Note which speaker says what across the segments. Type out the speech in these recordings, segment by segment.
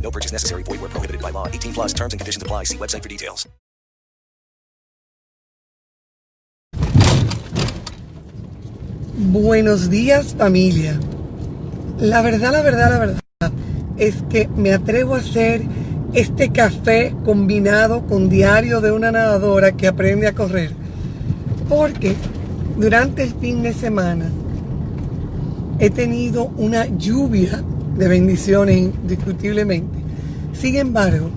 Speaker 1: No purchase necessary. Void where prohibited by law. 18 plus terms and conditions apply. See website for details.
Speaker 2: Buenos días familia. La verdad, la verdad, la verdad es que me atrevo a hacer este café combinado con diario de una nadadora que aprende a correr. Porque durante el fin de semana he tenido una lluvia de bendiciones indiscutiblemente. Sin embargo,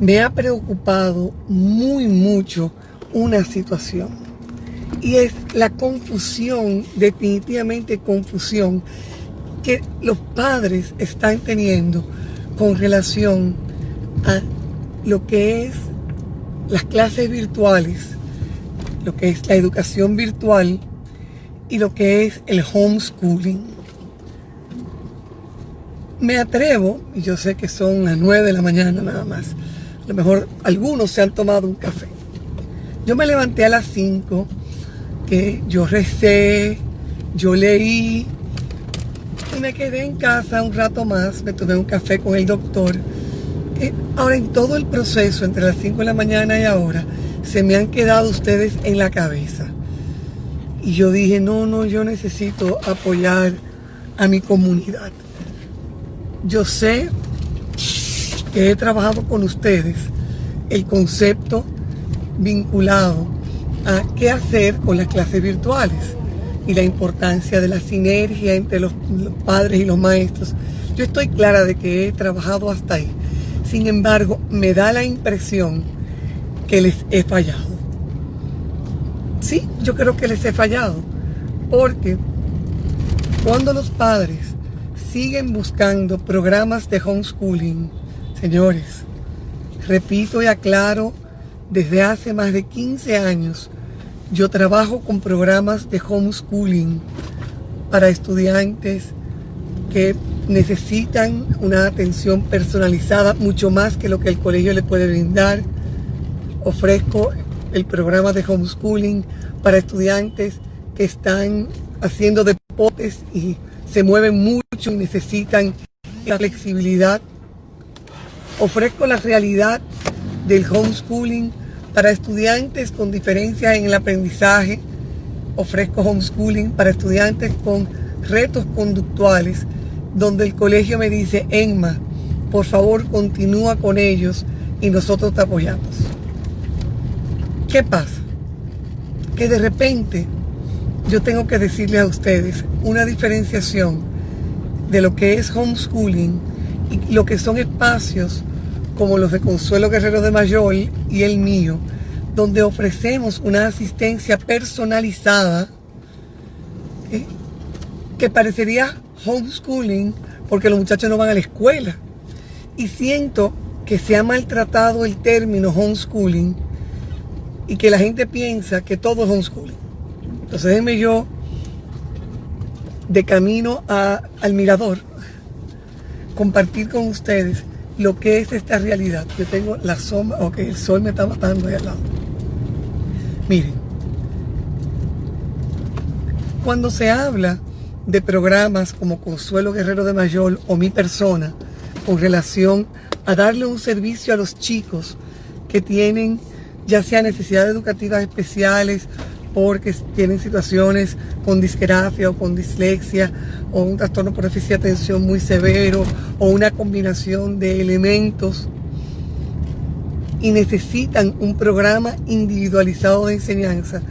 Speaker 2: me ha preocupado muy mucho una situación. Y es la confusión, definitivamente confusión, que los padres están teniendo con relación a lo que es las clases virtuales, lo que es la educación virtual y lo que es el homeschooling. Me atrevo, y yo sé que son las 9 de la mañana nada más, a lo mejor algunos se han tomado un café. Yo me levanté a las 5, que yo recé, yo leí, y me quedé en casa un rato más, me tomé un café con el doctor. Ahora, en todo el proceso, entre las 5 de la mañana y ahora, se me han quedado ustedes en la cabeza. Y yo dije, no, no, yo necesito apoyar a mi comunidad. Yo sé que he trabajado con ustedes el concepto vinculado a qué hacer con las clases virtuales y la importancia de la sinergia entre los, padres y los maestros. Yo estoy clara de que he trabajado hasta ahí. Sin embargo, me da la impresión que les he fallado. Sí, yo creo que les he fallado. Porque cuando los padres siguen buscando programas de homeschooling, señores, repito y aclaro, desde hace más de 15 años yo trabajo con programas de homeschooling para estudiantes que necesitan una atención personalizada mucho más que lo que el colegio le puede brindar. Ofrezco el programa de homeschooling para estudiantes que están haciendo deportes y se mueven mucho y necesitan la flexibilidad. Ofrezco la realidad del homeschooling para estudiantes con diferencias en el aprendizaje. Ofrezco homeschooling para estudiantes con retos conductuales, donde el colegio me dice, Enma, por favor continúa con ellos y nosotros te apoyamos. ¿Qué pasa? Que de repente yo tengo que decirle a ustedes una diferenciación de lo que es homeschooling y lo que son espacios como los de Consuelo Guerrero de Mayor y el mío, donde ofrecemos una asistencia personalizada ¿eh? que parecería homeschooling porque los muchachos no van a la escuela. Y siento que se ha maltratado el término homeschooling y que la gente piensa que todo es homeschooling. Entonces déjenme yo, de camino a, al mirador, compartir con ustedes lo que es esta realidad. Yo tengo la sombra, ok, el sol me está matando ahí al lado. Miren, cuando se habla de programas como Consuelo Guerrero de Mayor o mi persona con relación a darle un servicio a los chicos que tienen ya sea necesidades educativas especiales porque tienen situaciones con disgrafia o con dislexia o un trastorno por déficit de atención muy severo o una combinación de elementos y necesitan un programa individualizado de enseñanza,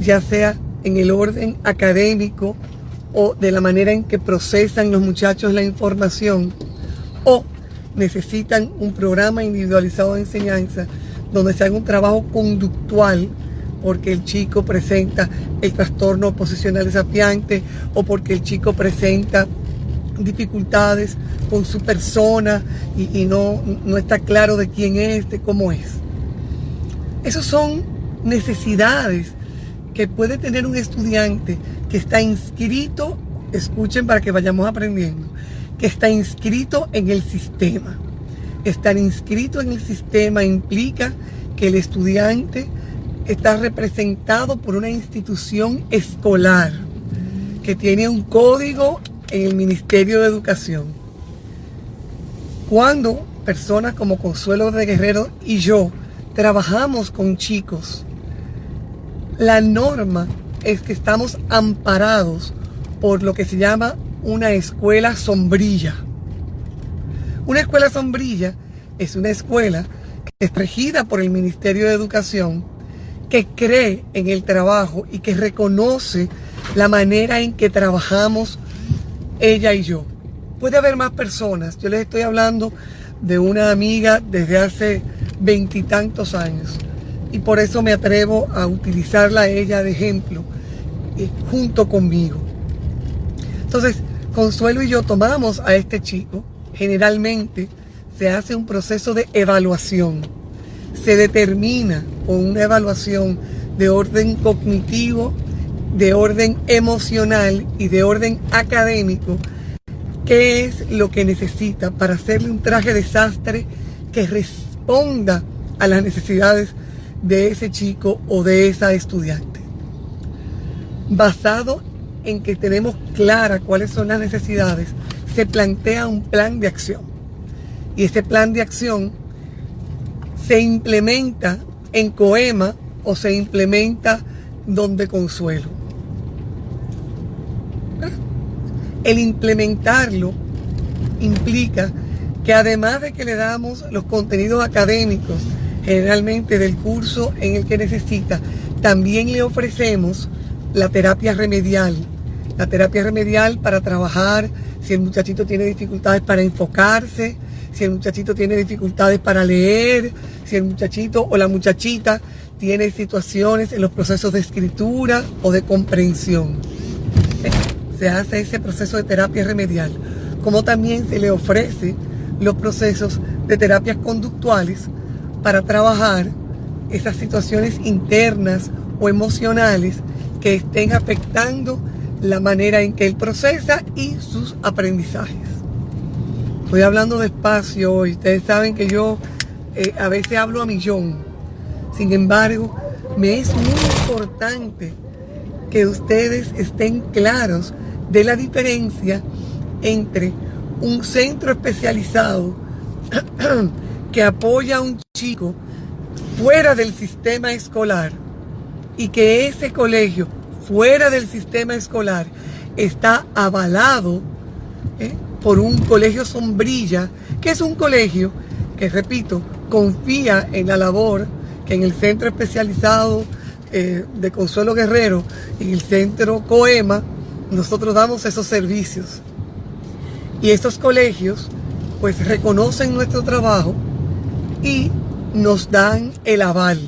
Speaker 2: ya sea en el orden académico o de la manera en que procesan los muchachos la información, o necesitan un programa individualizado de enseñanza donde se haga un trabajo conductual porque el chico presenta el trastorno posicional desafiante o porque el chico presenta dificultades con su persona y, no, no está claro de quién es, de cómo es. Esas son necesidades que puede tener un estudiante que está inscrito, escuchen para que vayamos aprendiendo, que está inscrito en el sistema. Estar inscrito en el sistema implica que el estudiante está representado por una institución escolar que tiene un código en el Ministerio de Educación. Cuando personas como Consuelo de Guerrero y yo trabajamos con chicos, la norma es que estamos amparados por lo que se llama una escuela sombrilla. Una escuela sombrilla es una escuela que es regida por el Ministerio de Educación, que cree en el trabajo y que reconoce la manera en que trabajamos ella y yo. Puede haber más personas. Yo les estoy hablando de una amiga desde hace veintitantos años. Y por eso me atrevo a utilizarla a ella de ejemplo, eh, junto conmigo. Entonces, Consuelo y yo tomamos a este chico. Generalmente se hace un proceso de evaluación. Se determina con una evaluación de orden cognitivo, de orden emocional y de orden académico qué es lo que necesita para hacerle un traje desastre que responda a las necesidades de ese chico o de esa estudiante. Basado en que tenemos clara cuáles son las necesidades, se plantea un plan de acción. Y ese plan de acción se implementa en Coema o se implementa donde Consuelo. El implementarlo implica que además de que le damos los contenidos académicos, generalmente del curso en el que necesita, también le ofrecemos la terapia remedial. La terapia remedial para trabajar si el muchachito tiene dificultades para enfocarse, si el muchachito tiene dificultades para leer, si el muchachito o la muchachita tiene situaciones en los procesos de escritura o de comprensión se hace ese proceso de terapia remedial, como también se le ofrece los procesos de terapias conductuales para trabajar esas situaciones internas o emocionales que estén afectando la manera en que él procesa y sus aprendizajes. Estoy hablando despacio hoy, ustedes saben que yo eh, a veces hablo a millón, sin embargo, me es muy importante que ustedes estén claros de la diferencia entre un centro especializado que apoya a un chico fuera del sistema escolar y que ese colegio fuera del sistema escolar está avalado ¿eh? Por un colegio sombrilla, que es un colegio que, repito, confía en la labor que en el centro especializado eh, de Consuelo Guerrero y el centro Coema nosotros damos esos servicios. Y estos colegios pues reconocen nuestro trabajo y nos dan el aval.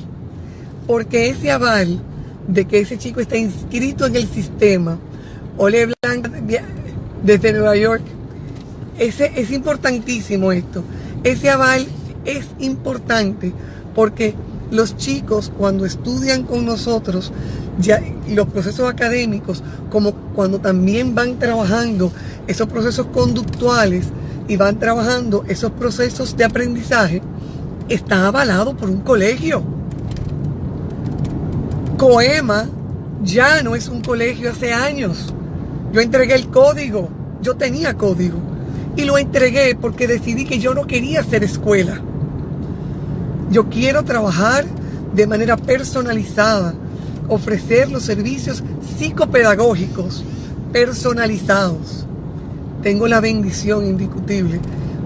Speaker 2: Porque ese aval de que ese chico está inscrito en el sistema, Ole Blanca desde Nueva York, ese, es importantísimo esto. Ese aval es importante porque los chicos cuando estudian con nosotros ya los procesos académicos, como cuando también van trabajando esos procesos conductuales y van trabajando esos procesos de aprendizaje, está avalado por un colegio. Coema ya no es un colegio hace años. Yo entregué el código, yo tenía código y lo entregué porque decidí que yo no quería hacer escuela. Yo quiero trabajar de manera personalizada ofrecer los servicios psicopedagógicos personalizados. Tengo la bendición indiscutible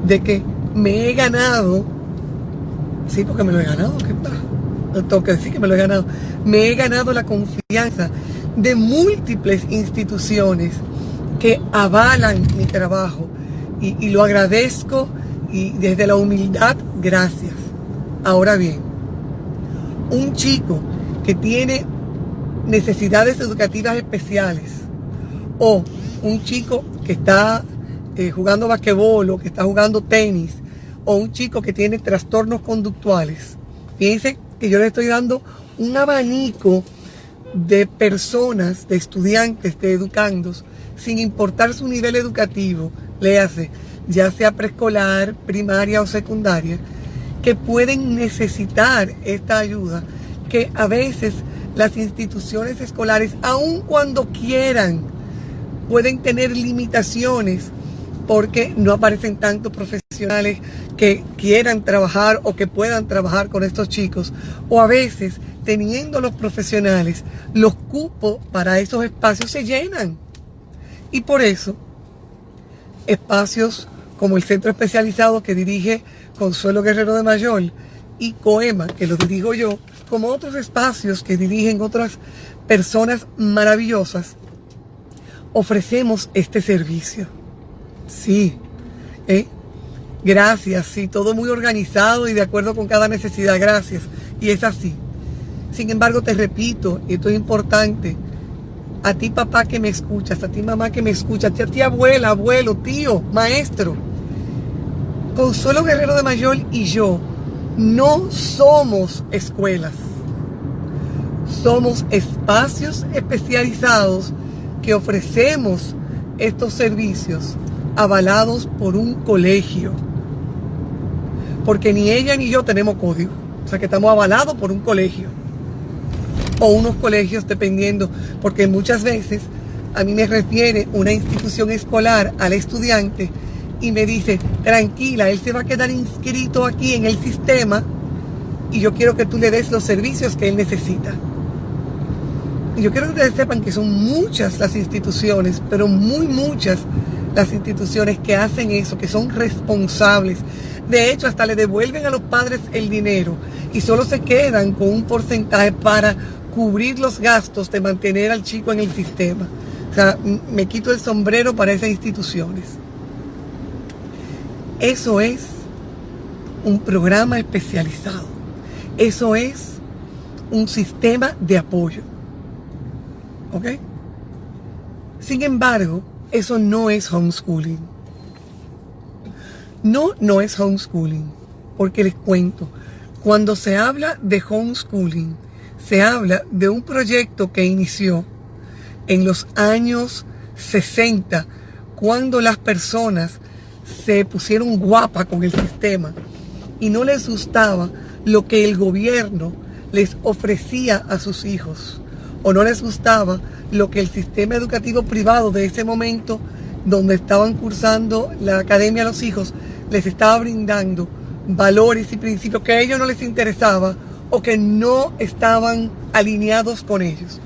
Speaker 2: de que me he ganado Sí, porque me lo he ganado, ¿qué pasa? No tengo que decir que me lo he ganado. Me he ganado la confianza de múltiples instituciones que avalan mi trabajo y, lo agradezco y desde la humildad, gracias. Ahora bien, un chico que tiene necesidades educativas especiales o un chico que está eh, jugando basquetbol o que está jugando tenis o un chico que tiene trastornos conductuales, fíjense que yo le estoy dando un abanico de personas, de estudiantes, de educandos, sin importar su nivel educativo, léase, ya sea preescolar, primaria o secundaria, que pueden necesitar esta ayuda, que a veces las instituciones escolares, aun cuando quieran, pueden tener limitaciones porque no aparecen tantos profesionales que quieran trabajar o que puedan trabajar con estos chicos. O a veces, teniendo los profesionales, los cupos para esos espacios se llenan. Y por eso, espacios como el centro especializado que dirige Consuelo Guerrero de Mayor y Coema, que lo dirijo yo, como otros espacios que dirigen otras personas maravillosas, ofrecemos este servicio. Sí, ¿eh? gracias, sí, todo muy organizado y de acuerdo con cada necesidad, gracias. Y es así. Sin embargo, te repito, esto es importante, a ti papá que me escuchas, a ti mamá que me escuchas, a ti abuela, abuelo, tío, maestro, Consuelo Guerrero de Mayor y yo no somos escuelas. Somos espacios especializados que ofrecemos estos servicios avalados por un colegio. Porque ni ella ni yo tenemos código. O sea que estamos avalados por un colegio. O unos colegios dependiendo. Porque muchas veces a mí me refiere una institución escolar al estudiante y me dice, tranquila, él se va a quedar inscrito aquí en el sistema y yo quiero que tú le des los servicios que él necesita. Y yo quiero que ustedes sepan que son muchas las instituciones, pero muy muchas las instituciones que hacen eso, que son responsables. De hecho, hasta le devuelven a los padres el dinero y solo se quedan con un porcentaje para cubrir los gastos de mantener al chico en el sistema. O sea, me quito el sombrero para esas instituciones. Eso es un programa especializado. Eso es un sistema de apoyo. ¿Ok? Sin embargo, eso no es homeschooling. No, no es homeschooling. Porque les cuento, cuando se habla de homeschooling, se habla de un proyecto que inició en los años 60, cuando las personas se pusieron guapa con el sistema y no les gustaba lo que el gobierno les ofrecía a sus hijos o no les gustaba lo que el sistema educativo privado de ese momento donde estaban cursando la academia a los hijos les estaba brindando valores y principios que a ellos no les interesaba o que no estaban alineados con ellos.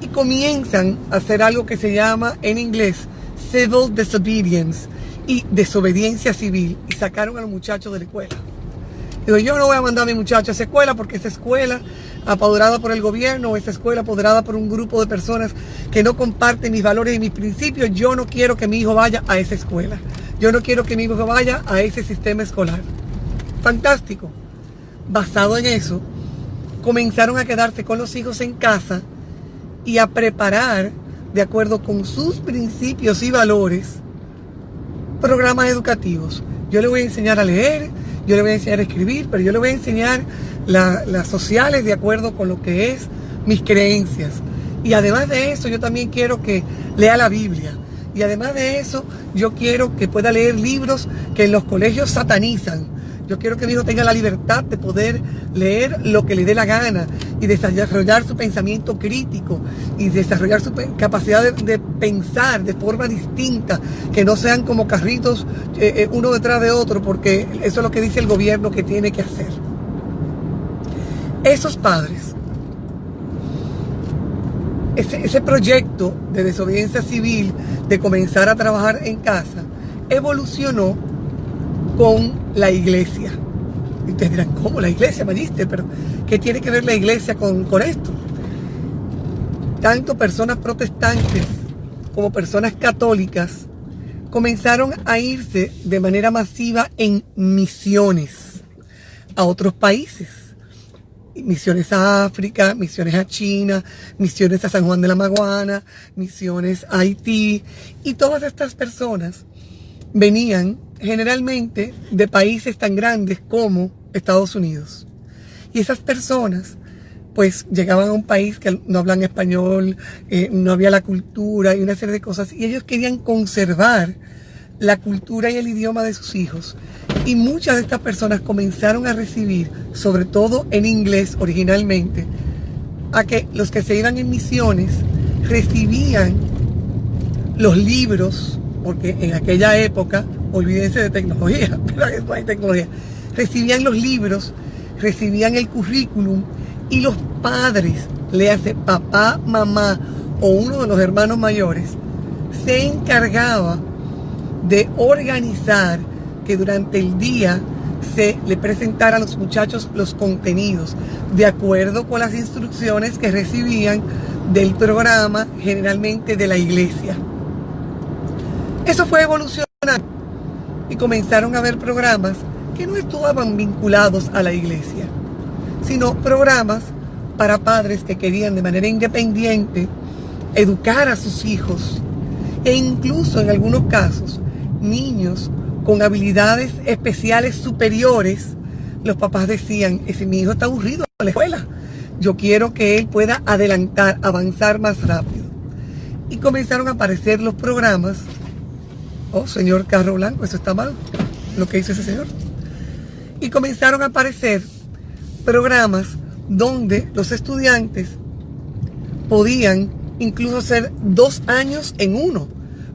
Speaker 2: Y comienzan a hacer algo que se llama en inglés civil disobedience, y desobediencia civil y sacaron a los muchachos de la escuela. Digo, yo no voy a mandar a mi muchacho a esa escuela porque esa escuela apoderada por el gobierno esa escuela apoderada por un grupo de personas que no comparten mis valores y mis principios, yo no quiero que mi hijo vaya a esa escuela. Yo no quiero que mi hijo vaya a ese sistema escolar. Fantástico. Basado en eso, comenzaron a quedarse con los hijos en casa y a preparar, de acuerdo con sus principios y valores, programas educativos. Yo le voy a enseñar a leer, yo le voy a enseñar a escribir, pero yo le voy a enseñar las sociales de acuerdo con lo que es mis creencias. Y además de eso, yo también quiero que lea la Biblia. Y además de eso, yo quiero que pueda leer libros que en los colegios satanizan yo quiero que mi hijo tenga la libertad de poder leer lo que le dé la gana y desarrollar su pensamiento crítico y desarrollar su capacidad de, pensar de forma distinta, que no sean como carritos eh, eh, uno detrás de otro, porque eso es lo que dice el gobierno que tiene que hacer. Esos padres, ese, ese proyecto de desobediencia civil, de comenzar a trabajar en casa, evolucionó con la iglesia. Y ustedes dirán, ¿cómo la iglesia? Pero, ¿qué tiene que ver la iglesia con, con esto? Tanto personas protestantes como personas católicas comenzaron a irse de manera masiva en misiones a otros países. Misiones a África, misiones a China, misiones a San Juan de la Maguana, misiones a Haití. Y todas estas personas venían generalmente de países tan grandes como Estados Unidos. Y esas personas pues llegaban a un país que no hablan español, eh, no había la cultura y una serie de cosas, y ellos querían conservar la cultura y el idioma de sus hijos. Y muchas de estas personas comenzaron a recibir, sobre todo en inglés originalmente, a que los que se iban en misiones recibían los libros, porque en aquella época, olvídense de tecnología, pero hay tecnología, recibían los libros, recibían el currículum y los padres, le hace papá, mamá o uno de los hermanos mayores, se encargaba de organizar que durante el día se le presentara a los muchachos los contenidos de acuerdo con las instrucciones que recibían del programa, generalmente de la iglesia. Eso fue evolucionando y comenzaron a haber programas que no estaban vinculados a la iglesia sino programas para padres que querían de manera independiente educar a sus hijos e incluso en algunos casos niños con habilidades especiales superiores, los papás decían, ese mi hijo está aburrido en la escuela, yo quiero que él pueda adelantar, avanzar más rápido. Y comenzaron a aparecer los programas, oh señor Carro Blanco, eso está mal, lo que hizo ese señor. Y comenzaron a aparecer programas donde los estudiantes podían incluso ser dos años en uno,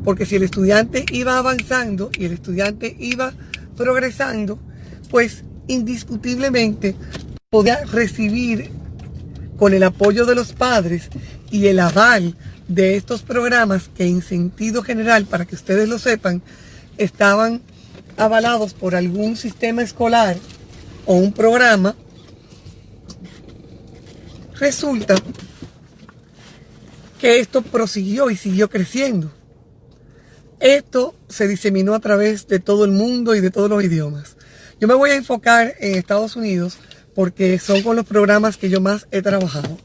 Speaker 2: porque si el estudiante iba avanzando y el estudiante iba progresando, pues indiscutiblemente podía recibir con el apoyo de los padres y el aval de estos programas que en sentido general, para que ustedes lo sepan, estaban avalados por algún sistema escolar o un programa Resulta que esto prosiguió y siguió creciendo. Esto se diseminó a través de todo el mundo y de todos los idiomas. Yo me voy a enfocar en Estados Unidos porque son con los programas que yo más he trabajado.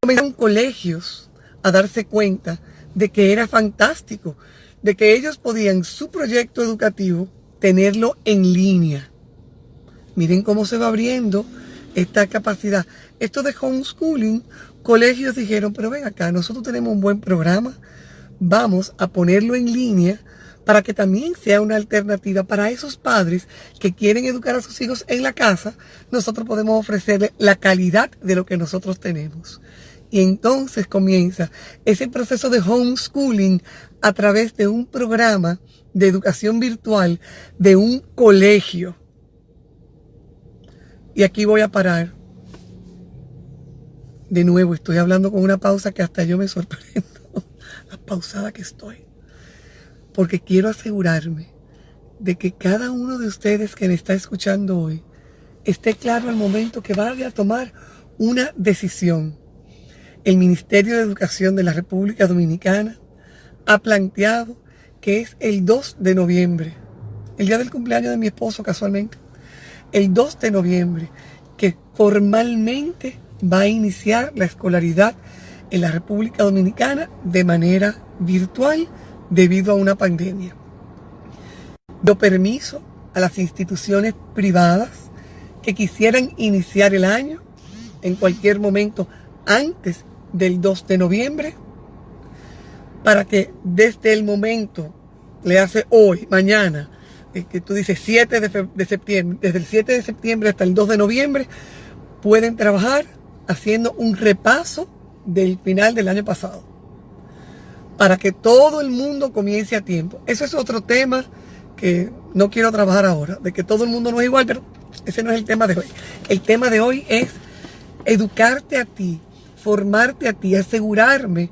Speaker 2: Comenzaron colegios a darse cuenta de que era fantástico, de que ellos podían su proyecto educativo tenerlo en línea. Miren cómo se va abriendo esta capacidad. Esto de homeschooling, colegios dijeron, pero ven acá, nosotros tenemos un buen programa, vamos a ponerlo en línea para que también sea una alternativa para esos padres que quieren educar a sus hijos en la casa, nosotros podemos ofrecerle la calidad de lo que nosotros tenemos. Y entonces comienza ese proceso de homeschooling a través de un programa de educación virtual de un colegio. Y aquí voy a parar. De nuevo, estoy hablando con una pausa que hasta yo me sorprendo. La pausada que estoy. Porque quiero asegurarme de que cada uno de ustedes que me está escuchando hoy esté claro al momento que vaya a tomar una decisión. El Ministerio de Educación de la República Dominicana ha planteado que es el 2 de noviembre, el día del cumpleaños de mi esposo casualmente, el 2 de noviembre, que formalmente va a iniciar la escolaridad en la República Dominicana de manera virtual debido a una pandemia. Dio permiso a las instituciones privadas que quisieran iniciar el año en cualquier momento antes del 2 de noviembre para que desde el momento, le hace hoy, mañana, eh, que tú dices 7 de, septiembre, desde el 7 de septiembre hasta el 2 de noviembre, pueden trabajar haciendo un repaso del final del año pasado. Para que todo el mundo comience a tiempo. Eso es otro tema que no quiero trabajar ahora, de que todo el mundo no es igual, pero ese no es el tema de hoy. El tema de hoy es educarte a ti, formarte a ti, asegurarme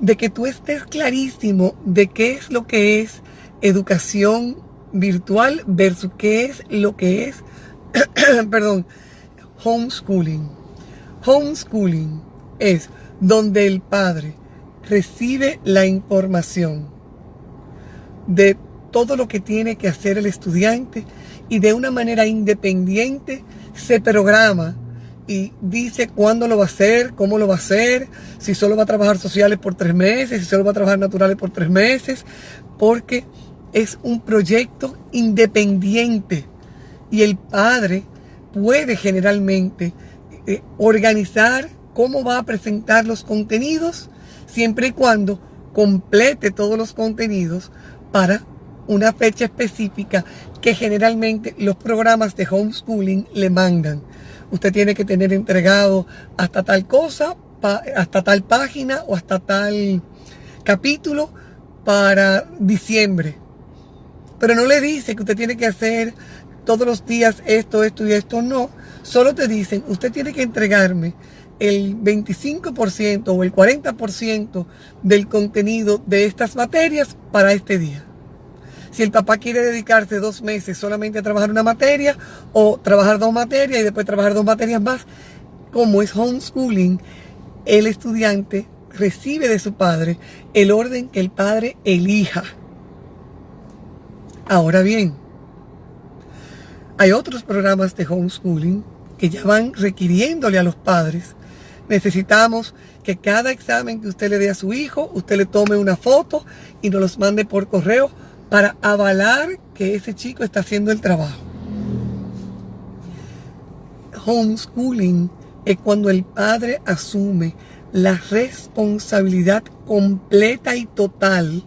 Speaker 2: de que tú estés clarísimo de qué es lo que es educación virtual versus qué es lo que es perdón, homeschooling. Homeschooling es donde el padre recibe la información de todo lo que tiene que hacer el estudiante y de una manera independiente se programa dice cuándo lo va a hacer, cómo lo va a hacer, si solo va a trabajar sociales por tres meses, si solo va a trabajar naturales por tres meses, porque es un proyecto independiente y el padre puede generalmente eh, organizar cómo va a presentar los contenidos siempre y cuando complete todos los contenidos para una fecha específica que generalmente los programas de homeschooling le mandan. Usted tiene que tener entregado hasta tal cosa, hasta tal página o hasta tal capítulo para diciembre. Pero no le dice que usted tiene que hacer todos los días esto, esto y esto. No, solo te dicen, usted tiene que entregarme el 25% o el 40% del contenido de estas materias para este día. Si el papá quiere dedicarse dos meses solamente a trabajar una materia o trabajar dos materias y después trabajar dos materias más, como es homeschooling, el estudiante recibe de su padre el orden que el padre elija. Ahora bien, hay otros programas de homeschooling que ya van requiriéndole a los padres. Necesitamos que cada examen que usted le dé a su hijo, usted le tome una foto y nos los mande por correo para avalar que ese chico está haciendo el trabajo. Homeschooling es cuando el padre asume la responsabilidad completa y total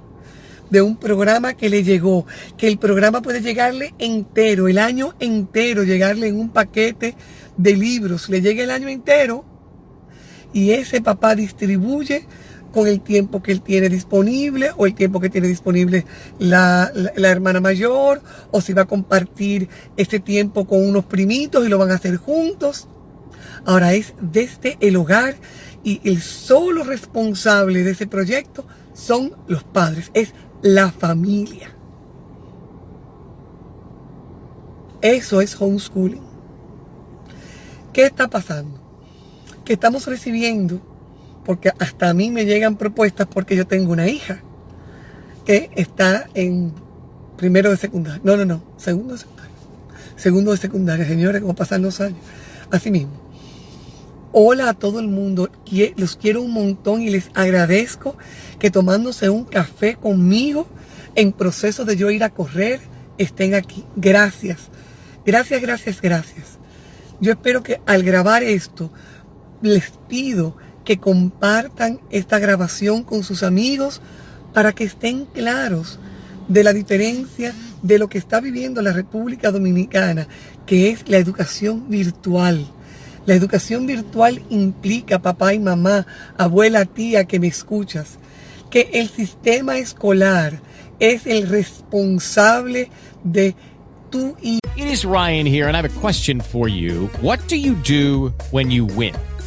Speaker 2: de un programa que le llegó, que el programa puede llegarle entero, el año entero, llegarle en un paquete de libros, le llega el año entero y ese papá distribuye con el tiempo que él tiene disponible o el tiempo que tiene disponible la, hermana mayor o si va a compartir este tiempo con unos primitos y lo van a hacer juntos. Ahora es desde el hogar y el solo responsable de ese proyecto son los padres, es la familia. Eso es homeschooling. ¿Qué está pasando? Que estamos recibiendo porque hasta a mí me llegan propuestas porque yo tengo una hija que está en primero de secundaria. No, no, no, segundo de secundaria. Segundo de secundaria, señores, como pasan los años. Así mismo. Hola a todo el mundo, los quiero un montón y les agradezco que tomándose un café conmigo en proceso de yo ir a correr estén aquí. Gracias, gracias, gracias, gracias. Yo espero que al grabar esto les pido que compartan esta grabación con sus amigos para que estén claros de la diferencia de lo que está viviendo la República Dominicana, que es la educación virtual. La educación virtual implica, papá y mamá, abuela, tía, que me escuchas, que el sistema escolar es el responsable de tu
Speaker 3: It is Ryan here and I have a question for you. What do you do when you win?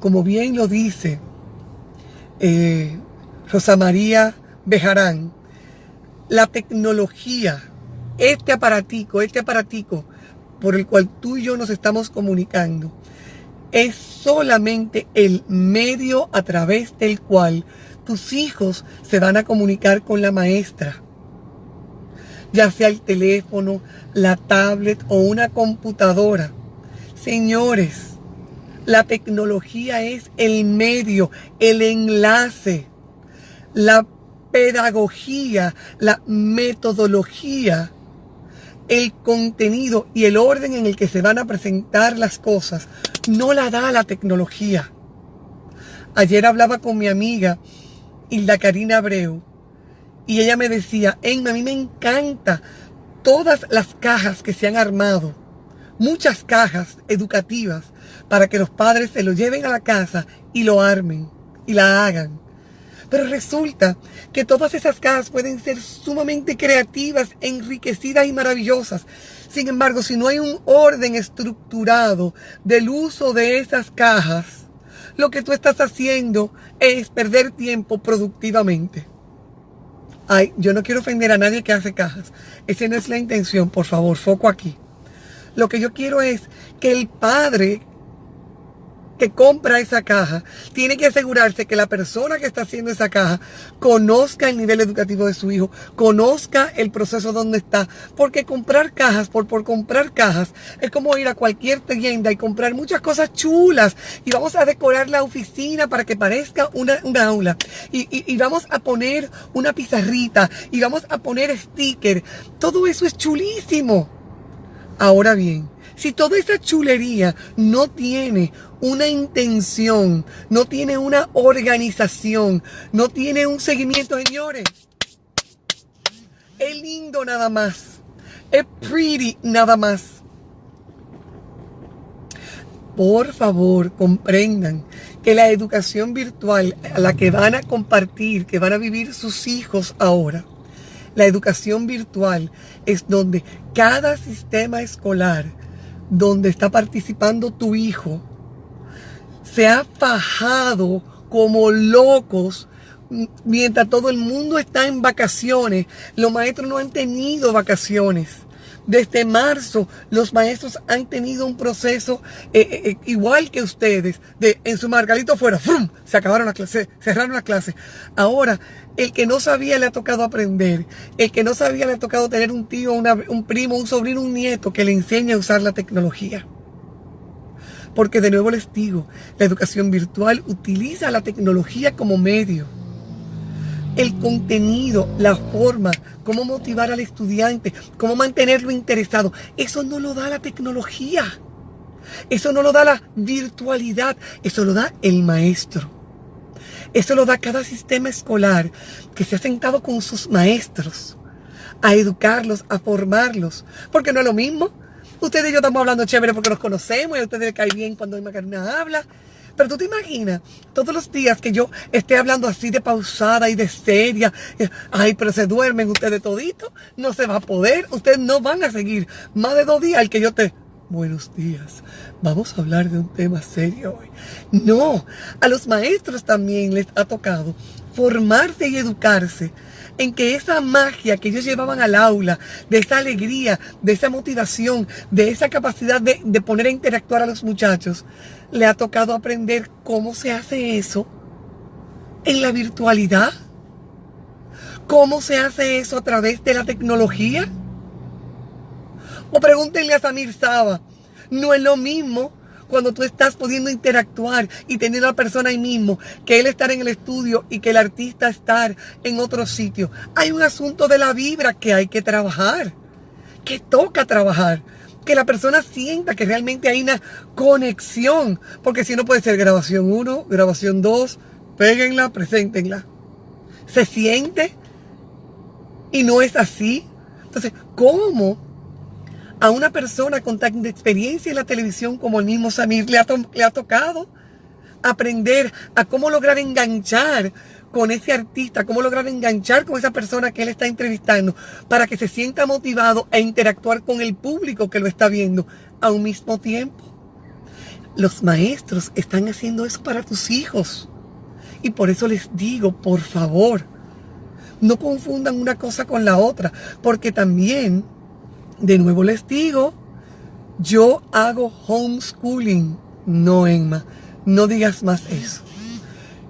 Speaker 2: como bien lo dice eh, Rosa María Bejarán, la tecnología, este aparatico, este aparatico por el cual tú y yo nos estamos comunicando, es solamente el medio a través del cual tus hijos se van a comunicar con la maestra. Ya sea el teléfono, la tablet o una computadora. Señores, la tecnología es el medio, el enlace, la pedagogía, la metodología, el contenido y el orden en el que se van a presentar las cosas. No la da la tecnología. Ayer hablaba con mi amiga Hilda Karina Abreu y ella me decía, a mí me encanta todas las cajas que se han armado muchas cajas educativas para que los padres se lo lleven a la casa y lo armen y la hagan. Pero resulta que todas esas cajas pueden ser sumamente creativas, enriquecidas y maravillosas. Sin embargo, si no hay un orden estructurado del uso de esas cajas, lo que tú estás haciendo es perder tiempo productivamente. Ay, yo no quiero ofender a nadie que hace cajas. Esa no es la intención, por favor, foco aquí. Lo que yo quiero es que el padre que compra esa caja tiene que asegurarse que la persona que está haciendo esa caja conozca el nivel educativo de su hijo, conozca el proceso donde está. Porque comprar cajas por, por comprar cajas es como ir a cualquier tienda y comprar muchas cosas chulas y vamos a decorar la oficina para que parezca una, aula y, y vamos a poner una pizarrita y vamos a poner sticker. Todo eso es chulísimo. Ahora bien, si toda esa chulería no tiene una intención, no tiene una organización, no tiene un seguimiento, señores, es lindo nada más, es pretty nada más. Por favor, comprendan que la educación virtual a la que van a compartir, que van a vivir sus hijos ahora, la educación virtual es donde cada sistema escolar donde está participando tu hijo se ha fajado como locos mientras todo el mundo está en vacaciones. Los maestros no han tenido vacaciones. Desde marzo los maestros han tenido un proceso eh, eh, eh, igual que ustedes, de en su margalito fuera, ¡frum! se acabaron las clases, cerraron las clases. Ahora, el que no sabía le ha tocado aprender, el que no sabía le ha tocado tener un tío, un primo, un sobrino, un nieto que le enseñe a usar la tecnología. Porque de nuevo les digo, la educación virtual utiliza la tecnología como medio el contenido, la forma, cómo motivar al estudiante, cómo mantenerlo interesado. Eso no lo da la tecnología. Eso no lo da la virtualidad. Eso lo da el maestro. Eso lo da cada sistema escolar que se ha sentado con sus maestros a educarlos, a formarlos. Porque no es lo mismo. Ustedes y yo estamos hablando chévere porque nos conocemos y a ustedes les cae bien cuando Macarena habla. Pero tú te imaginas todos los días que yo esté hablando así de pausada y de seria. Ay, pero se duermen ustedes toditos. No se va a poder. Ustedes no van a seguir más de dos días al que yo te... Buenos días. Vamos a hablar de un tema serio hoy. No, a los maestros también les ha tocado formarse y educarse en que esa magia que ellos llevaban al aula, de esa alegría, de esa motivación, de esa capacidad de, de poner a interactuar a los muchachos, le ha tocado aprender cómo se hace eso en la virtualidad. ¿Cómo se hace eso a través de la tecnología? O pregúntenle a Samir Saba, no es lo mismo cuando tú estás pudiendo interactuar y tener a la persona ahí mismo, que él estar en el estudio y que el artista estar en otro sitio. Hay un asunto de la vibra que hay que trabajar, que toca trabajar. Que la persona sienta que realmente hay una conexión. Porque si no puede ser grabación 1, grabación 2, péguenla, preséntenla. Se siente y no es así. Entonces, ¿cómo a una persona con tanta experiencia en la televisión como el mismo Samir le ha, le ha tocado aprender a cómo lograr enganchar con ese artista, cómo lograr enganchar con esa persona que él está entrevistando para que se sienta motivado a interactuar con el público que lo está viendo a un mismo tiempo. Los maestros están haciendo eso para tus hijos. Y por eso les digo, por favor, no confundan una cosa con la otra, porque también de nuevo les digo, yo hago homeschooling. No, Emma, no digas más eso.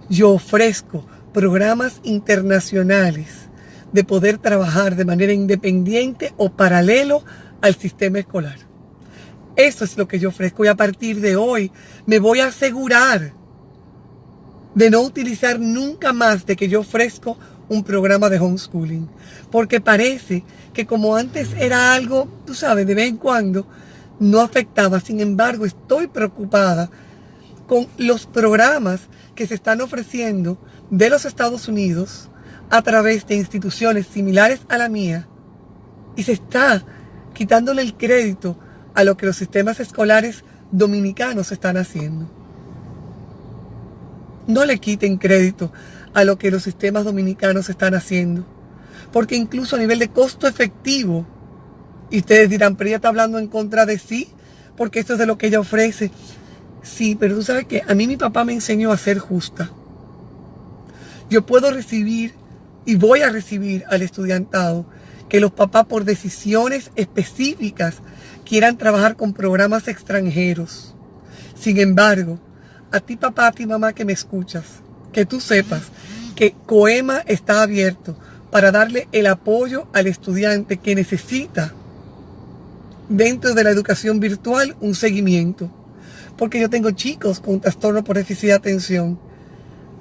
Speaker 2: Yo ofrezco programas internacionales de poder trabajar de manera independiente o paralelo al sistema escolar. Eso es lo que yo ofrezco y a partir de hoy me voy a asegurar de no utilizar nunca más de que yo ofrezco un programa de homeschooling. Porque parece que como antes era algo, tú sabes, de vez en cuando, no afectaba. Sin embargo, estoy preocupada con los programas que se están ofreciendo de los Estados Unidos a través de instituciones similares a la mía y se está quitándole el crédito a lo que los sistemas escolares dominicanos están haciendo. No le quiten crédito a lo que los sistemas dominicanos están haciendo. Porque incluso a nivel de costo efectivo, y ustedes dirán, pero ella está hablando en contra de sí, porque esto es de lo que ella ofrece. Sí, pero tú sabes que a mí mi papá me enseñó a ser justa. Yo puedo recibir y voy a recibir al estudiantado que los papás por decisiones específicas quieran trabajar con programas extranjeros. Sin embargo, a ti papá, a ti mamá que me escuchas, que tú sepas que Coema está abierto para darle el apoyo al estudiante que necesita dentro de la educación virtual un seguimiento. Porque yo tengo chicos con trastorno por déficit de atención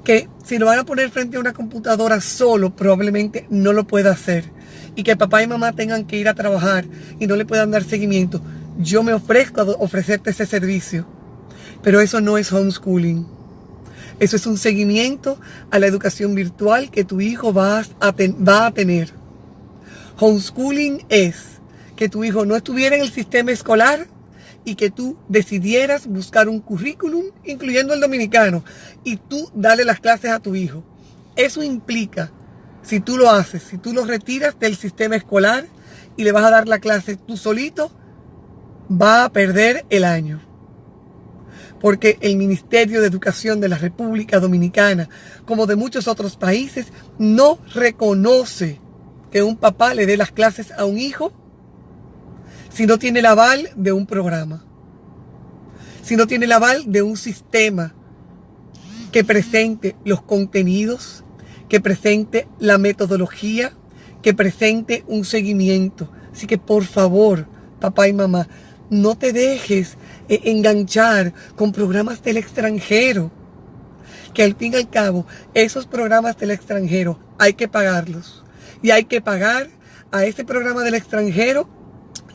Speaker 2: que si lo van a poner frente a una computadora solo, probablemente no lo pueda hacer. Y que papá y mamá tengan que ir a trabajar y no le puedan dar seguimiento. Yo me ofrezco a ofrecerte ese servicio. Pero eso no es homeschooling. Eso es un seguimiento a la educación virtual que tu hijo va a, tener. Homeschooling es que tu hijo no estuviera en el sistema escolar y que tú decidieras buscar un currículum, incluyendo el dominicano, y tú darle las clases a tu hijo. Eso implica, si tú lo haces, si tú lo retiras del sistema escolar y le vas a dar la clase tú solito, va a perder el año porque el Ministerio de Educación de la República Dominicana, como de muchos otros países, no reconoce que un papá le dé las clases a un hijo si no tiene el aval de un programa, si no tiene el aval de un sistema que presente los contenidos, que presente la metodología, que presente un seguimiento. Así que por favor, papá y mamá, no te dejes eh, enganchar con programas del extranjero. Que al fin y al cabo, esos programas del extranjero hay que pagarlos. Y hay que pagar a ese programa del extranjero.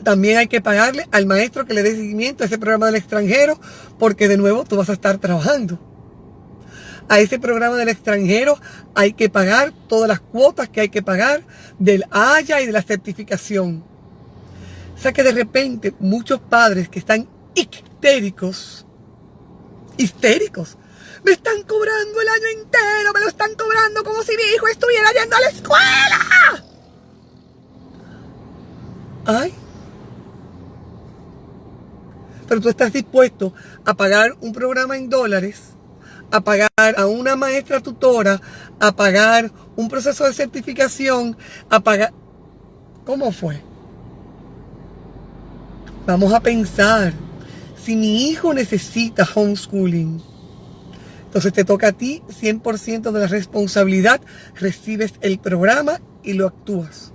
Speaker 2: También hay que pagarle al maestro que le dé seguimiento a ese programa del extranjero, porque de nuevo tú vas a estar trabajando. A ese programa del extranjero hay que pagar todas las cuotas que hay que pagar del AYA y de la certificación. Sea que de repente muchos padres que están histéricos, histéricos, me están cobrando el año entero, me lo están cobrando como si mi hijo estuviera yendo a la escuela. Ay. Pero tú estás dispuesto a pagar un programa en dólares, a pagar a una maestra tutora, a pagar un proceso de certificación, a pagar... ¿Cómo fue? Vamos a pensar, si mi hijo necesita homeschooling, entonces te toca a ti 100% de la responsabilidad, recibes el programa y lo actúas.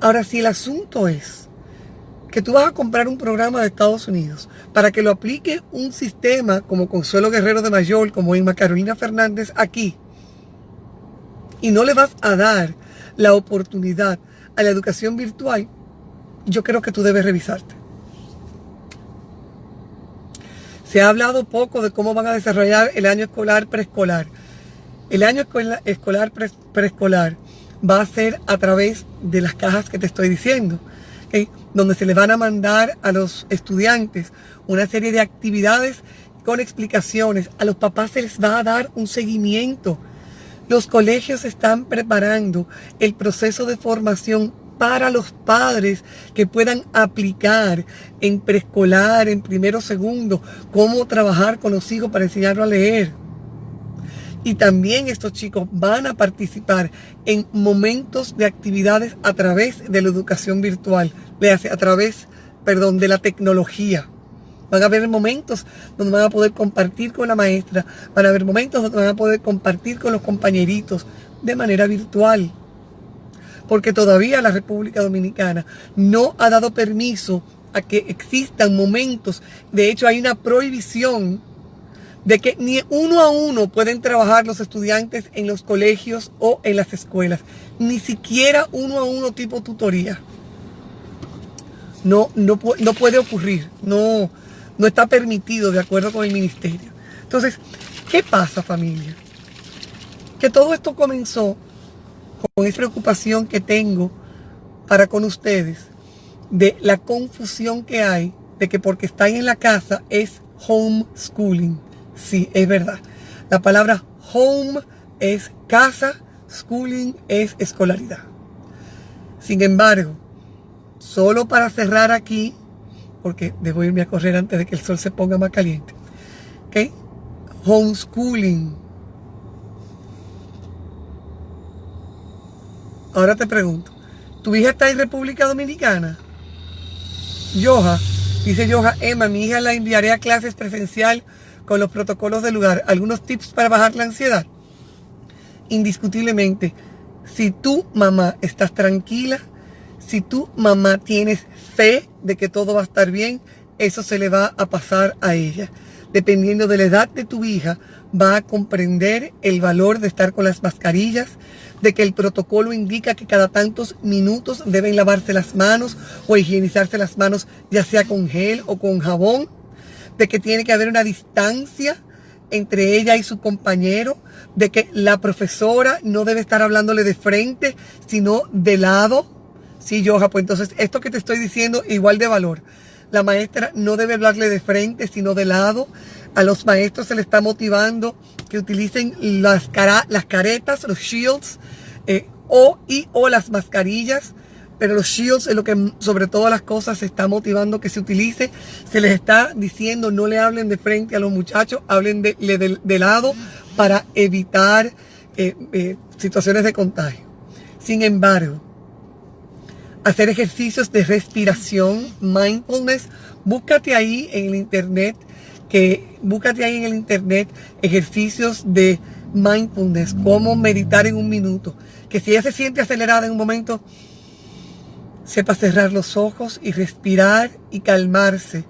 Speaker 2: Ahora, si el asunto es que tú vas a comprar un programa de Estados Unidos para que lo aplique un sistema como Consuelo Guerrero de Mayor, como Inma Carolina Fernández aquí, y no le vas a dar la oportunidad a la educación virtual, yo creo que tú debes revisarte. Se ha hablado poco de cómo van a desarrollar el año escolar preescolar. El año escolar preescolar va a ser a través de las cajas que te estoy diciendo, donde se le van a mandar a los estudiantes una serie de actividades con explicaciones. A los papás se les va a dar un seguimiento. Los colegios están preparando el proceso de formación para los padres que puedan aplicar en preescolar, en primero, segundo, cómo trabajar con los hijos para enseñarlo a leer. Y también estos chicos van a participar en momentos de actividades a través de la educación virtual, le hace a través, perdón, de la tecnología. Van a haber momentos donde van a poder compartir con la maestra, van a haber momentos donde van a poder compartir con los compañeritos de manera virtual porque todavía la República Dominicana no ha dado permiso a que existan momentos. De hecho, hay una prohibición de que ni uno a uno pueden trabajar los estudiantes en los colegios o en las escuelas. Ni siquiera uno a uno tipo tutoría. No, no, no puede ocurrir. No, no está permitido de acuerdo con el ministerio. Entonces, ¿qué pasa familia? Que todo esto comenzó con esa preocupación que tengo para con ustedes, de la confusión que hay de que porque están en la casa es homeschooling. Sí, es verdad. La palabra home es casa, schooling es escolaridad. Sin embargo, solo para cerrar aquí, porque debo irme a correr antes de que el sol se ponga más caliente. ¿Ok? Homeschooling. Ahora te pregunto, ¿tu hija está en República Dominicana? Yoja, dice Yoja, Emma, mi hija la enviaré a clases presencial con los protocolos del lugar. ¿Algunos tips para bajar la ansiedad? Indiscutiblemente, si tú, mamá, estás tranquila, si tú, mamá, tienes fe de que todo va a estar bien, eso se le va a pasar a ella. Dependiendo de la edad de tu hija, va a comprender el valor de estar con las mascarillas, de que el protocolo indica que cada tantos minutos deben lavarse las manos o higienizarse las manos, ya sea con gel o con jabón, de que tiene que haber una distancia entre ella y su compañero, de que la profesora no debe estar hablándole de frente, sino de lado. Sí, Joja, pues entonces esto que te estoy diciendo, igual de valor. La maestra no debe hablarle de frente, sino de lado. A los maestros se les está motivando que utilicen las, cara, las caretas, los shields, eh, o y o las mascarillas. Pero los shields es lo que sobre todas las cosas se está motivando que se utilice. Se les está diciendo no le hablen de frente a los muchachos, hablen de, de, lado para evitar eh, eh, situaciones de contagio. Sin embargo, hacer ejercicios de respiración, mindfulness, búscate ahí en el internet, que búscate ahí en el internet ejercicios de mindfulness, cómo meditar en un minuto. Que si ella se siente acelerada en un momento, sepa cerrar los ojos y respirar y calmarse,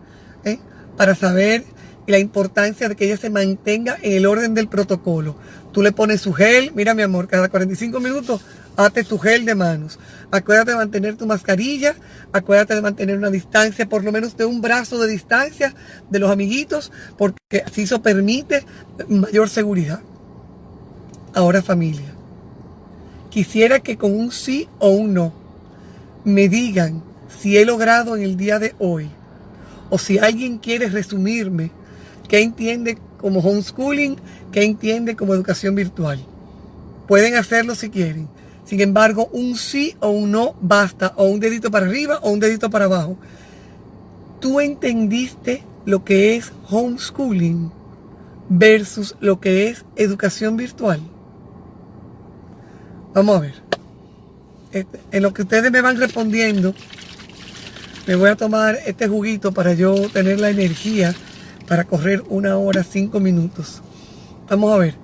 Speaker 2: ¿eh? para saber la importancia de que ella se mantenga en el orden del protocolo. Tú le pones su gel, mira mi amor, cada 45 minutos hazte tu gel de manos. Acuérdate de mantener tu mascarilla, acuérdate de mantener una distancia, por lo menos de un brazo de distancia de los amiguitos, porque así eso permite mayor seguridad. Ahora familia, quisiera que con un sí o un no me digan si he logrado en el día de hoy, o si alguien quiere resumirme qué entiende como homeschooling, qué entiende como educación virtual. Pueden hacerlo si quieren. Sin embargo, un sí o un no basta, o un dedito para arriba o un dedito para abajo. Tú entendiste lo que es homeschooling versus lo que es educación virtual. Vamos a ver. Este, en lo que ustedes me van respondiendo, me voy a tomar este juguito para yo tener la energía para correr una hora, cinco minutos. Vamos a ver.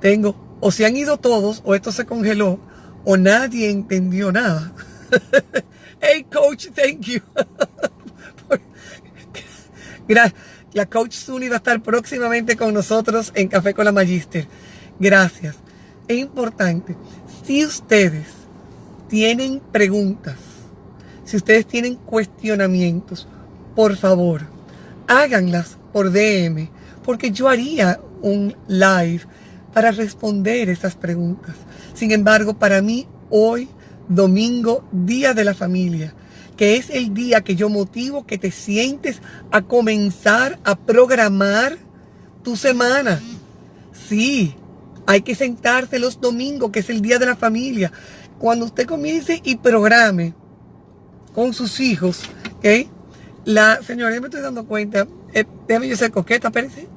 Speaker 2: Tengo, o se han ido todos, o esto se congeló, o nadie entendió nada. hey, coach, thank you. Gracias. La coach Suni va a estar próximamente con nosotros en Café con la Magister. Gracias. Es importante. Si ustedes tienen preguntas, si ustedes tienen cuestionamientos, por favor, háganlas por DM, porque yo haría un live para responder esas preguntas. Sin embargo, para mí hoy, domingo, día de la familia, que es el día que yo motivo que te sientes a comenzar a programar tu semana. Sí, hay que sentarse los domingos, que es el día de la familia. Cuando usted comience y programe con sus hijos, ¿ok? La señora, me estoy dando cuenta, eh, déjame yo ser coqueta, espérense.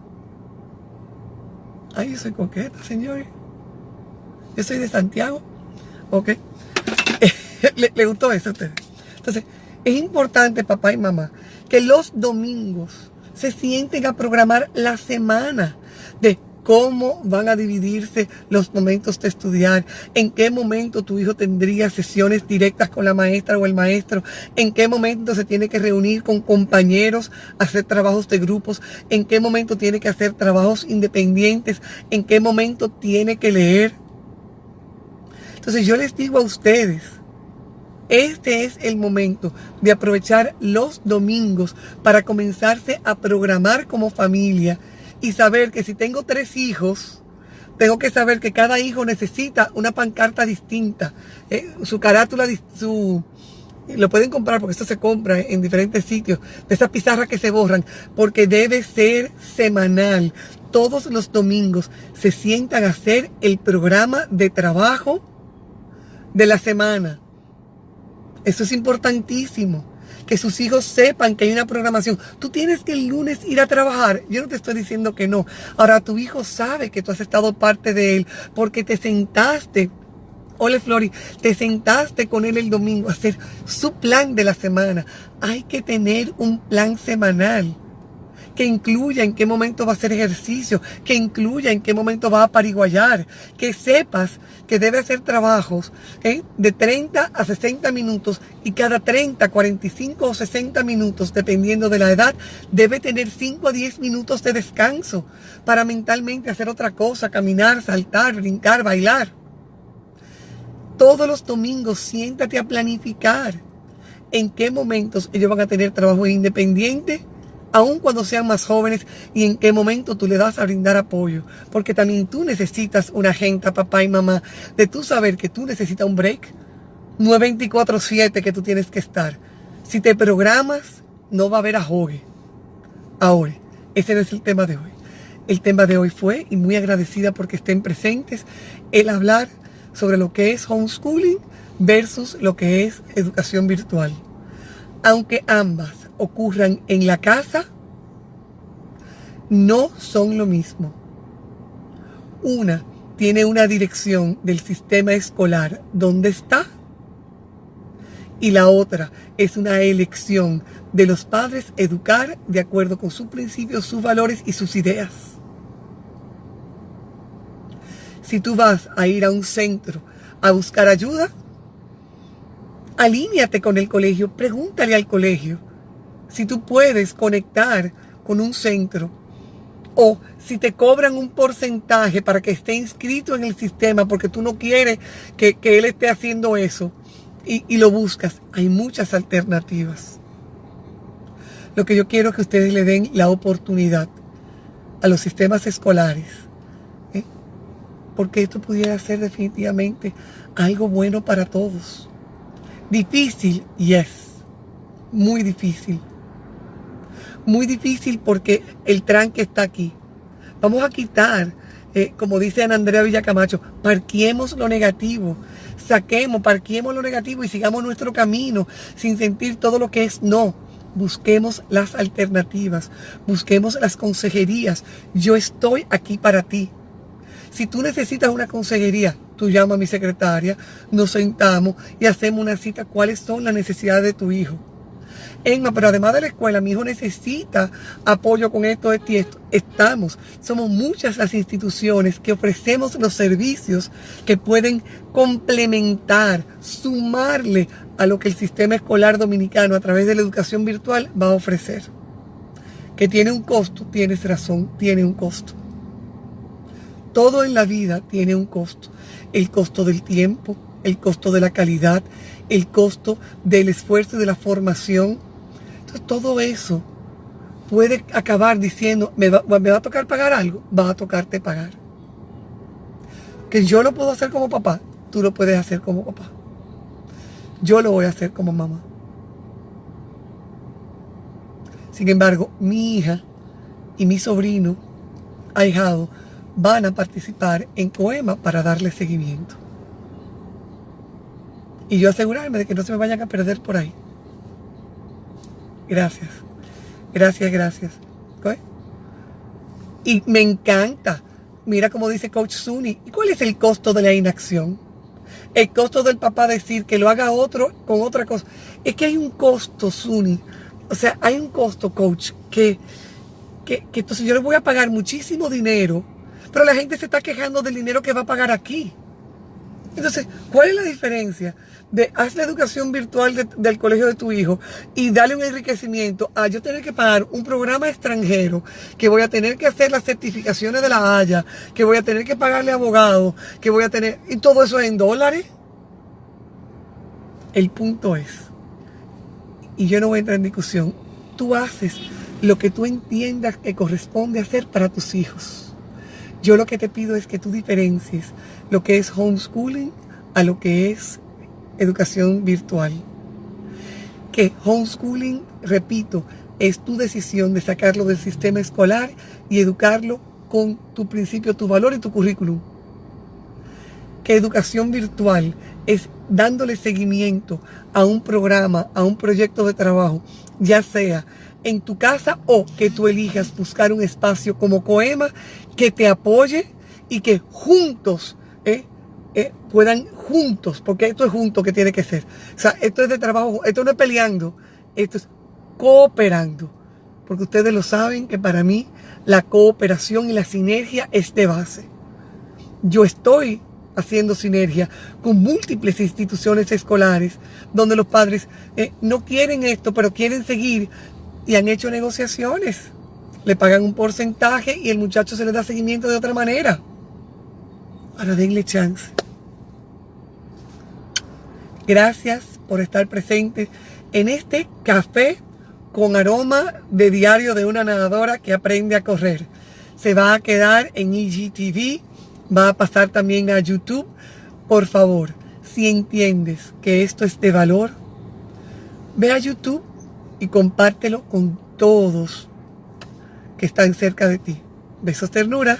Speaker 2: Ay, yo soy coqueta, señores. Yo soy de Santiago. ¿Ok? ¿Le, ¿Le, gustó eso a ustedes? Entonces, es importante, papá y mamá, que los domingos se sienten a programar la semana de cómo van a dividirse los momentos de estudiar, en qué momento tu hijo tendría sesiones directas con la maestra o el maestro, en qué momento se tiene que reunir con compañeros, hacer trabajos de grupos, en qué momento tiene que hacer trabajos independientes, en qué momento tiene que leer. Entonces yo les digo a ustedes, este es el momento de aprovechar los domingos para comenzarse a programar como familia y saber que si tengo tres hijos, tengo que saber que cada hijo necesita una pancarta distinta, eh, su carátula, su, lo pueden comprar porque esto se compra en diferentes sitios, de esas pizarras que se borran, porque debe ser semanal. Todos los domingos se sientan a hacer el programa de trabajo de la semana. Eso es importantísimo. Que sus hijos sepan que hay una programación. Tú tienes que el lunes ir a trabajar. Yo no te estoy diciendo que no. Ahora tu hijo sabe que tú has estado parte de él porque te sentaste Ole Flori, te sentaste con él el domingo a hacer su plan de la semana. Hay que tener un plan semanal que incluya en qué momento va a hacer ejercicio, que incluya en qué momento va a pariguayar, que sepas que debe hacer trabajos de 30 a 60 minutos y cada 30, 45 o 60 minutos, dependiendo de la edad, debe tener 5 a 10 minutos de descanso para mentalmente hacer otra cosa, caminar, saltar, brincar, bailar. Todos los domingos siéntate a planificar en qué momentos ellos van a tener trabajo independiente, aun cuando sean más jóvenes, y en qué momento tú le das a brindar apoyo. Porque también tú necesitas una agenda, papá y mamá, de tú saber que tú necesitas un break. No es 24-7 que tú tienes que estar. Si te programas, no va a haber ajogue. Ahora, ese no es el tema de hoy. El tema de hoy fue, y muy agradecida porque estén presentes, el hablar sobre lo que es homeschooling versus lo que es educación virtual. Aunque ambas ocurran en la casa, no son lo mismo. Una tiene una dirección del sistema escolar donde está y la otra es una elección de los padres educar de acuerdo con sus principios, sus valores y sus ideas. Si tú vas a ir a un centro a buscar ayuda, alíñate con el colegio, pregúntale al colegio si tú puedes conectar con un centro o si te cobran un porcentaje para que esté inscrito en el sistema porque tú no quieres que, él esté haciendo eso y, lo buscas. Hay muchas alternativas. Lo que yo quiero es que ustedes le den la oportunidad a los sistemas escolares porque esto pudiera ser definitivamente algo bueno para todos. Difícil, yes, muy difícil. Muy difícil porque el tranque está aquí. Vamos a quitar, eh, como dice Ana Andrea Villacamacho, parquemos lo negativo, saquemos, parquemos lo negativo y sigamos nuestro camino sin sentir todo lo que es no. Busquemos las alternativas, busquemos las consejerías. Yo estoy aquí para ti. Si tú necesitas una consejería, tú llamas a mi secretaria, nos sentamos y hacemos una cita. ¿Cuáles son las necesidades de tu hijo? Emma, pero además de la escuela, mi hijo necesita apoyo con esto, esto y esto. Estamos, somos muchas las instituciones que ofrecemos los servicios que pueden complementar, sumarle a lo que el sistema escolar dominicano a través de la educación virtual va a ofrecer. Que tiene un costo, tienes razón, tiene un costo. Todo en la vida tiene un costo. El costo del tiempo, el costo de la calidad, el costo del esfuerzo y de la formación. Todo eso puede acabar diciendo, ¿me va, ¿me va a tocar pagar algo? Va a tocarte pagar. Que yo lo puedo hacer como papá, tú lo puedes hacer como papá. Yo lo voy a hacer como mamá. Sin embargo, mi hija y mi sobrino, ahijado, van a participar en Coema para darle seguimiento. Y yo asegurarme de que no se me vayan a perder por ahí. Gracias. Gracias, gracias. Y me encanta. Mira como dice Coach Suni. ¿Y cuál es el costo de la inacción? El costo del papá decir que lo haga otro con otra cosa. Es que hay un costo, Suni. O sea, hay un costo, coach, que, que, que entonces yo le voy a pagar muchísimo dinero pero la gente se está quejando del dinero que va a pagar aquí. Entonces, ¿cuál es la diferencia de haz la educación virtual del colegio de tu hijo y darle un enriquecimiento a yo tener que pagar un programa extranjero, que voy a tener que hacer las certificaciones de la Haya, que voy a tener que pagarle abogados, que voy a tener... Y todo eso en dólares. El punto es, y yo no voy a entrar en discusión, tú haces lo que tú entiendas que corresponde hacer para tus hijos. Yo lo que te pido es que tú diferencies lo que es homeschooling a lo que es educación virtual. que homeschooling, repito, es tu decisión de sacarlo del sistema escolar y educarlo con tu principio, tu valor y tu currículum. Que educación virtual es dándole seguimiento a un programa, a un proyecto de trabajo, ya sea en tu casa o que tú elijas buscar un espacio como Coema que te apoye y que juntos eh, eh, puedan juntos, porque esto es junto que tiene que ser. O sea, esto es de trabajo, esto no es peleando, esto es cooperando. Porque ustedes lo saben que para mí la cooperación y la sinergia es de base. Yo estoy haciendo sinergia con múltiples instituciones escolares donde los padres eh, no quieren esto, pero quieren seguir y han hecho negociaciones. Le pagan un porcentaje y el muchacho se le da seguimiento de otra manera. Ahora denle chance. Gracias por estar presentes en este café con aroma de diario de una nadadora que aprende a correr. Se va a quedar en IGTV, va a pasar también a YouTube. Por favor, si entiendes que esto es de valor, ve a YouTube y compártelo con todos que están cerca de ti. Besos ternura.